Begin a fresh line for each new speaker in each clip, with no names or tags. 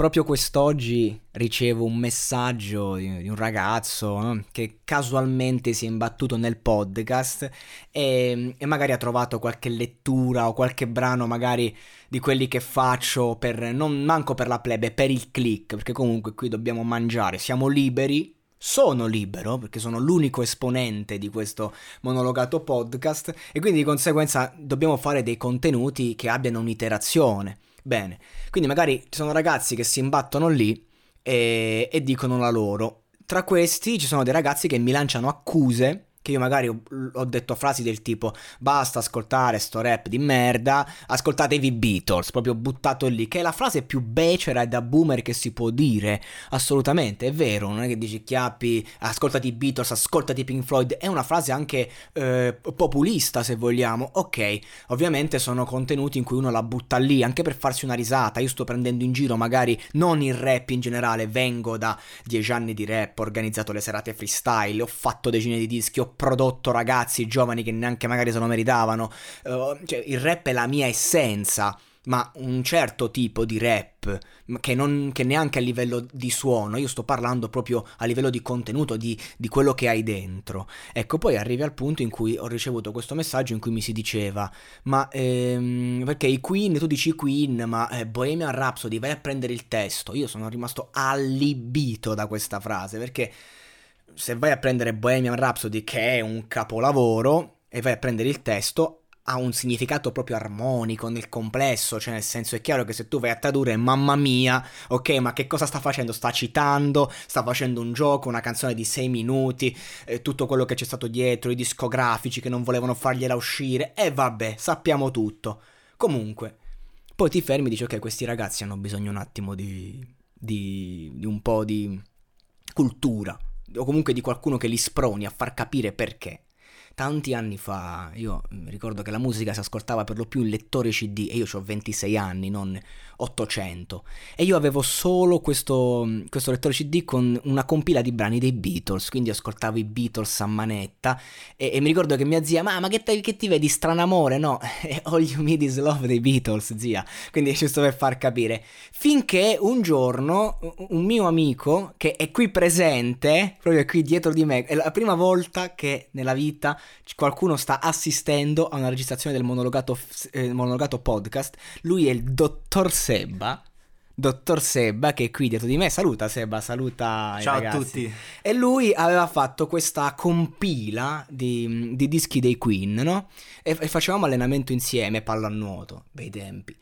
Proprio quest'oggi ricevo un messaggio di, un ragazzo no? che casualmente si è imbattuto nel podcast e, e magari ha trovato qualche lettura o qualche brano magari di quelli che faccio per, non manco per la plebe, per il click, perché comunque qui dobbiamo mangiare, siamo liberi, sono libero perché sono l'unico esponente di questo monologato podcast e quindi di conseguenza dobbiamo fare dei contenuti che abbiano un'iterazione. Bene, quindi magari ci sono ragazzi che si imbattono lì e, e dicono la loro. Tra questi ci sono dei ragazzi che mi lanciano accuse che io magari ho, detto frasi del tipo basta ascoltare sto rap di merda, ascoltatevi Beatles, proprio buttato lì, che è la frase più becera e da boomer che si può dire, assolutamente, è vero, non è che dici chiappi, ascoltati Beatles, ascoltati Pink Floyd, è una frase anche eh, populista se vogliamo, ok, ovviamente sono contenuti in cui uno la butta lì, anche per farsi una risata, io sto prendendo in giro magari non il rap in generale, vengo da dieci anni di rap, ho organizzato le serate freestyle, ho fatto decine di dischi, ho prodotto ragazzi giovani che neanche magari se lo meritavano. Uh, cioè, il rap è la mia essenza ma un certo tipo di rap che, non, che, neanche a livello di suono, io sto parlando proprio a livello di contenuto, di, di, quello che hai dentro. Ecco, poi arrivi al punto in cui ho ricevuto questo messaggio in cui mi si diceva, ma ehm, perché i Queen, tu dici Queen, ma eh, Bohemian Rhapsody, vai a prendere il testo. Io sono rimasto allibito da questa frase, perché se vai a prendere Bohemian Rhapsody, che è un capolavoro, e vai a prendere il testo, ha un significato proprio armonico nel complesso, cioè nel senso è chiaro che se tu vai a tradurre mamma mia, ok, ma che cosa sta facendo? Sta citando, sta facendo un gioco, una canzone di 6 minuti, eh, tutto quello che c'è stato dietro, i discografici che non volevano fargliela uscire, e vabbè, sappiamo tutto. Comunque, poi ti fermi e dici ok, questi ragazzi hanno bisogno un attimo di, di, di un po' di cultura, o comunque di qualcuno che li sproni a far capire perché. Tanti anni fa, io ricordo che la musica si ascoltava per lo più in lettore CD e io ho 26 anni, non 800. E io avevo solo questo, questo, lettore CD con una compila di brani dei Beatles, quindi ascoltavo i Beatles a manetta e, e mi ricordo che mia zia, ma, ma che, che, ti vedi, stranamore? No, All You Need Is Love dei Beatles, zia. Quindi giusto per far capire. Finché un giorno un mio amico, che è qui presente, proprio qui dietro di me, è la prima volta che nella vita qualcuno sta assistendo a una registrazione del monologato, eh, monologato podcast, lui è il dottor Sebba. Dottor Sebba che è qui dietro di me. Saluta Sebba, saluta
Ciao
a
tutti.
E lui aveva fatto questa compila di, di dischi dei Queen, no? E, e facevamo allenamento insieme, pallanuoto, bei tempi.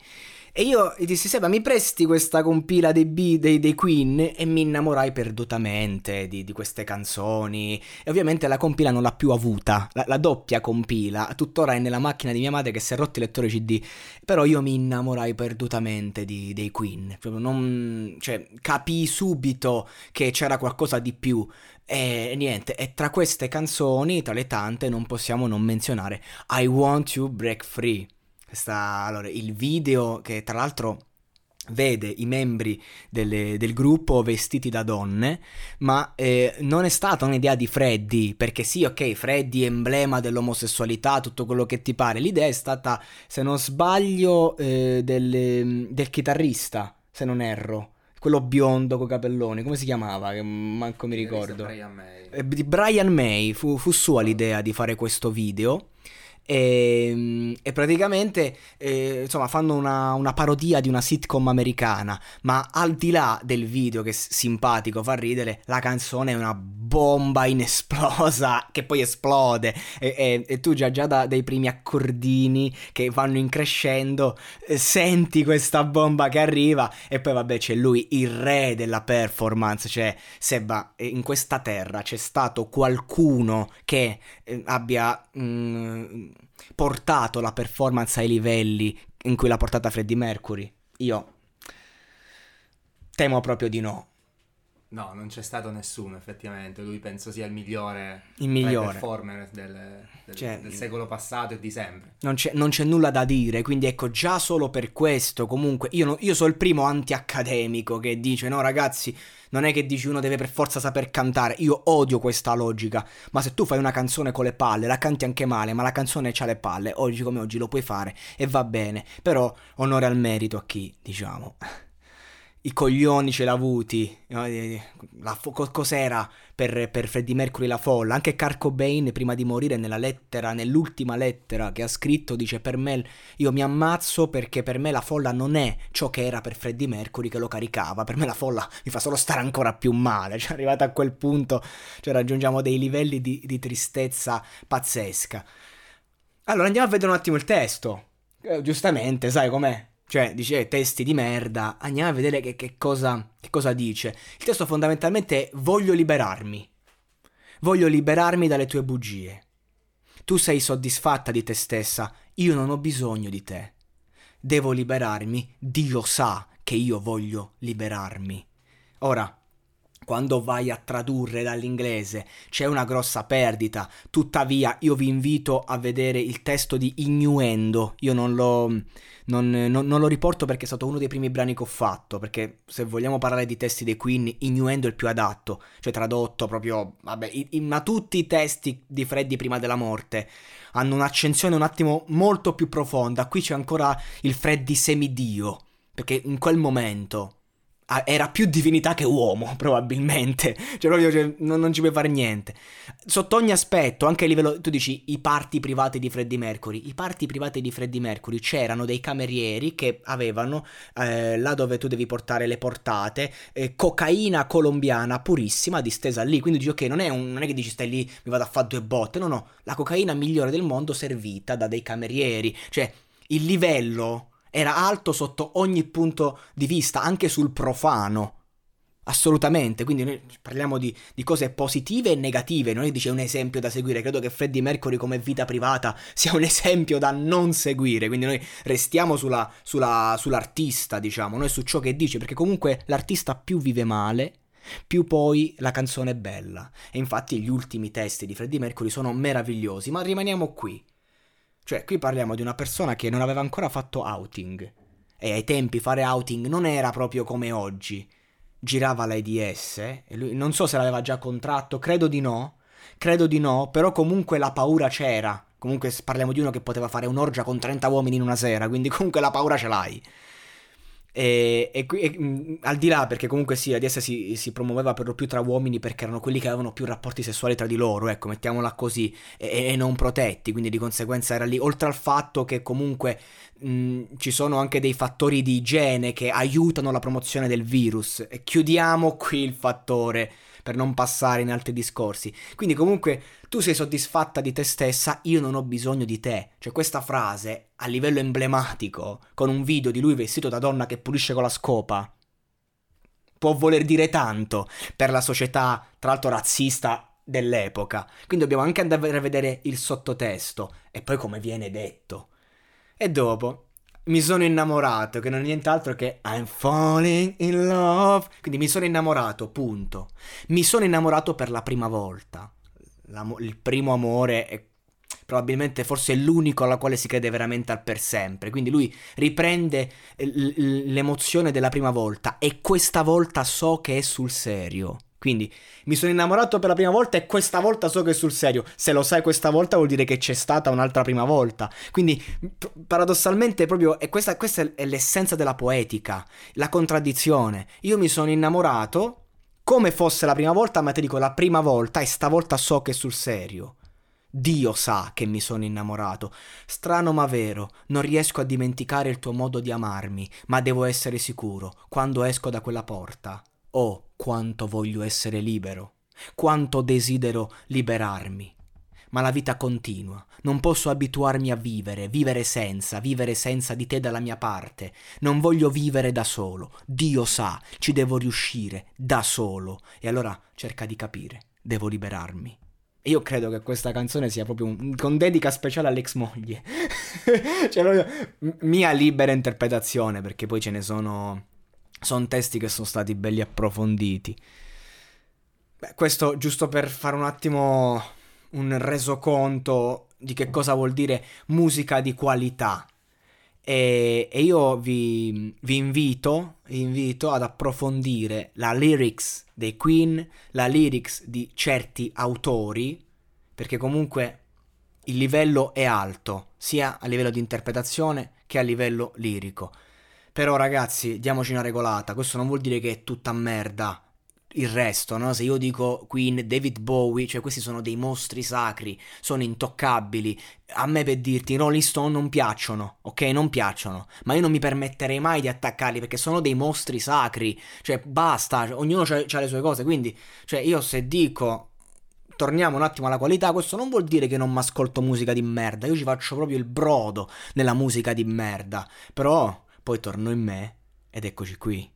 E io gli dissi, Seba, mi presti questa compila dei, B, dei, dei Queen? E mi innamorai perdutamente di, di, queste canzoni. E ovviamente la compila non l'ha più avuta, la, la, doppia compila. Tuttora è nella macchina di mia madre che si è rotto il lettore CD. Però io mi innamorai perdutamente di, dei Queen. Non... Cioè, capii subito che c'era qualcosa di più. E niente, e tra queste canzoni, tra le tante, non possiamo non menzionare I Want You Break Free questa, allora, il video che tra l'altro vede i membri delle, del gruppo vestiti da donne, ma eh, non è stata un'idea di Freddy, perché sì, ok, Freddy è emblema dell'omosessualità, tutto quello che ti pare, l'idea è stata, se non sbaglio, eh, del, del chitarrista, se non erro quello biondo con capelloni, come si chiamava? Che manco mi ricordo.
Brian May.
Eh, di Brian May fu, fu sua l'idea di fare questo video. E, ehm, e praticamente eh, insomma fanno una, una, parodia di una sitcom americana ma al di là del video che è simpatico fa ridere la canzone è una bomba inesplosa che poi esplode. E, e, e tu già, già da, dai primi accordini che vanno in crescendo eh, senti questa bomba che arriva e poi vabbè c'è lui il re della performance cioè Seba in questa terra c'è stato qualcuno che eh, abbia mh, mm, portato la performance ai livelli in cui l'ha portata Freddie Mercury. Io Temo proprio di no.
No, non c'è stato nessuno effettivamente, lui penso sia il migliore,
il migliore.
performer del, del, cioè, del, secolo passato e di sempre.
Non c'è, non c'è, nulla da dire, quindi ecco già solo per questo comunque io, no, io sono il primo anti-accademico che dice no ragazzi non è che dici uno deve per forza saper cantare, io odio questa logica, ma se tu fai una canzone con le palle, la canti anche male, ma la canzone ha le palle, oggi come oggi lo puoi fare e va bene, però onore al merito a chi diciamo i coglioni ce l'ha avuti. La, cos'era per, per Freddie Mercury la folla? Anche Kurt Cobain, prima di morire, nella lettera, nell'ultima lettera che ha scritto, dice: Per me, io mi ammazzo perché per me la folla non è ciò che era per Freddie Mercury che lo caricava. Per me la folla mi fa solo stare ancora più male. Cioè, arrivato a quel punto, cioè, raggiungiamo dei livelli di, di tristezza pazzesca. Allora, andiamo a vedere un attimo il testo. Eh, giustamente, sai com'è? Cioè, dice testi di merda, andiamo a vedere che, che, cosa, che cosa dice. Il testo fondamentalmente è voglio liberarmi. Voglio liberarmi dalle tue bugie. Tu sei soddisfatta di te stessa, io non ho bisogno di te. Devo liberarmi, Dio sa che io voglio liberarmi. Ora, quando vai a tradurre dall'inglese c'è una grossa perdita. Tuttavia, io vi invito a vedere il testo di Innuendo. Io non lo, non, non, non lo riporto perché è stato uno dei primi brani che ho fatto. Perché se vogliamo parlare di testi dei Queen, Innuendo è il più adatto. Cioè, tradotto proprio. Vabbè, i, ma tutti i testi di Freddy prima della morte hanno un'accensione un attimo molto più profonda. Qui c'è ancora il Freddy semidio. Perché in quel momento era più divinità che uomo, probabilmente. Cioè, proprio cioè, non, non, ci puoi fare niente. Sotto ogni aspetto, anche a livello. Tu dici i parti privati di Freddie Mercury. I parti privati di Freddie Mercury c'erano dei camerieri che avevano eh, là dove tu devi portare le portate, eh, cocaina colombiana purissima distesa lì. Quindi dici, ok, non è, un, non è che dici stai lì, mi vado a fare due botte. No, no, la cocaina migliore del mondo servita da dei camerieri. Cioè, il livello era alto sotto ogni punto di vista, anche sul profano. Assolutamente, quindi noi parliamo di, di, cose positive e negative, non è dice un esempio da seguire, credo che Freddie Mercury come vita privata sia un esempio da non seguire, quindi noi restiamo sulla, sulla, sull'artista, diciamo, noi su ciò che dice, perché comunque l'artista più vive male, più poi la canzone è bella. E infatti gli ultimi testi di Freddie Mercury sono meravigliosi, ma rimaniamo qui. Cioè, qui parliamo di una persona che non aveva ancora fatto outing. E ai tempi fare outing non era proprio come oggi. Girava l'AIDS e lui non so se l'aveva già contratto, credo di no. Credo di no, però comunque la paura c'era. Comunque parliamo di uno che poteva fare un'orgia con 30 uomini in una sera, quindi comunque la paura ce l'hai. E, e, e mm, al di là, perché comunque sì, la DS si, si, promuoveva per lo più tra uomini perché erano quelli che avevano più rapporti sessuali tra di loro, ecco, mettiamola così, e, e non protetti, quindi di conseguenza era lì, oltre al fatto che comunque mh, mm, ci sono anche dei fattori di igiene che aiutano la promozione del virus. E chiudiamo qui il fattore per non passare in altri discorsi. Quindi comunque tu sei soddisfatta di te stessa, io non ho bisogno di te. Cioè questa frase a livello emblematico, con un video di lui vestito da donna che pulisce con la scopa, può voler dire tanto per la società, tra l'altro razzista dell'epoca. Quindi dobbiamo anche andare a vedere il sottotesto e poi come viene detto. E dopo mi sono innamorato, che non è nient'altro che I'm falling in love. Quindi mi sono innamorato, punto. Mi sono innamorato per la prima volta. Il primo amore è probabilmente forse l'unico alla quale si crede veramente al per sempre. Quindi lui riprende l- l'emozione della prima volta e questa volta so che è sul serio. Quindi mi sono innamorato per la prima volta e questa volta so che è sul serio. Se lo sai questa volta vuol dire che c'è stata un'altra prima volta. Quindi paradossalmente proprio è questa, questa è l'essenza della poetica, la contraddizione. Io mi sono innamorato come fosse la prima volta, ma ti dico la prima volta e stavolta so che è sul serio. Dio sa che mi sono innamorato. Strano ma vero, non riesco a dimenticare il tuo modo di amarmi, ma devo essere sicuro, quando esco da quella porta, Oh, quanto voglio essere libero, quanto desidero liberarmi. Ma la vita continua, non posso abituarmi a vivere, vivere senza, vivere senza di te dalla mia parte. Non voglio vivere da solo. Dio sa, ci devo riuscire, da solo. E allora cerca di capire, devo liberarmi. Io credo che questa canzone sia proprio un, con dedica speciale all'ex moglie. cioè proprio mia libera interpretazione, perché poi ce ne sono sono testi che sono stati belli approfonditi. Beh, questo giusto per fare un attimo un resoconto di che cosa vuol dire musica di qualità. E, e io vi, vi, invito, vi invito ad approfondire la lyrics dei Queen, la lyrics di certi autori, perché comunque il livello è alto, sia a livello di interpretazione che a livello lirico. Però ragazzi, diamoci una regolata, questo non vuol dire che è tutta merda il resto, no? Se io dico Queen, David Bowie, cioè questi sono dei mostri sacri, sono intoccabili. A me per dirti, Rolling Stone non piacciono, ok? Non piacciono, ma io non mi permetterei mai di attaccarli perché sono dei mostri sacri. Cioè, basta, ognuno ha le sue cose, quindi, cioè, io se dico torniamo un attimo alla qualità, questo non vuol dire che non mi ascolto musica di merda, io ci faccio proprio il brodo nella musica di merda, però poi torno in me ed eccoci qui.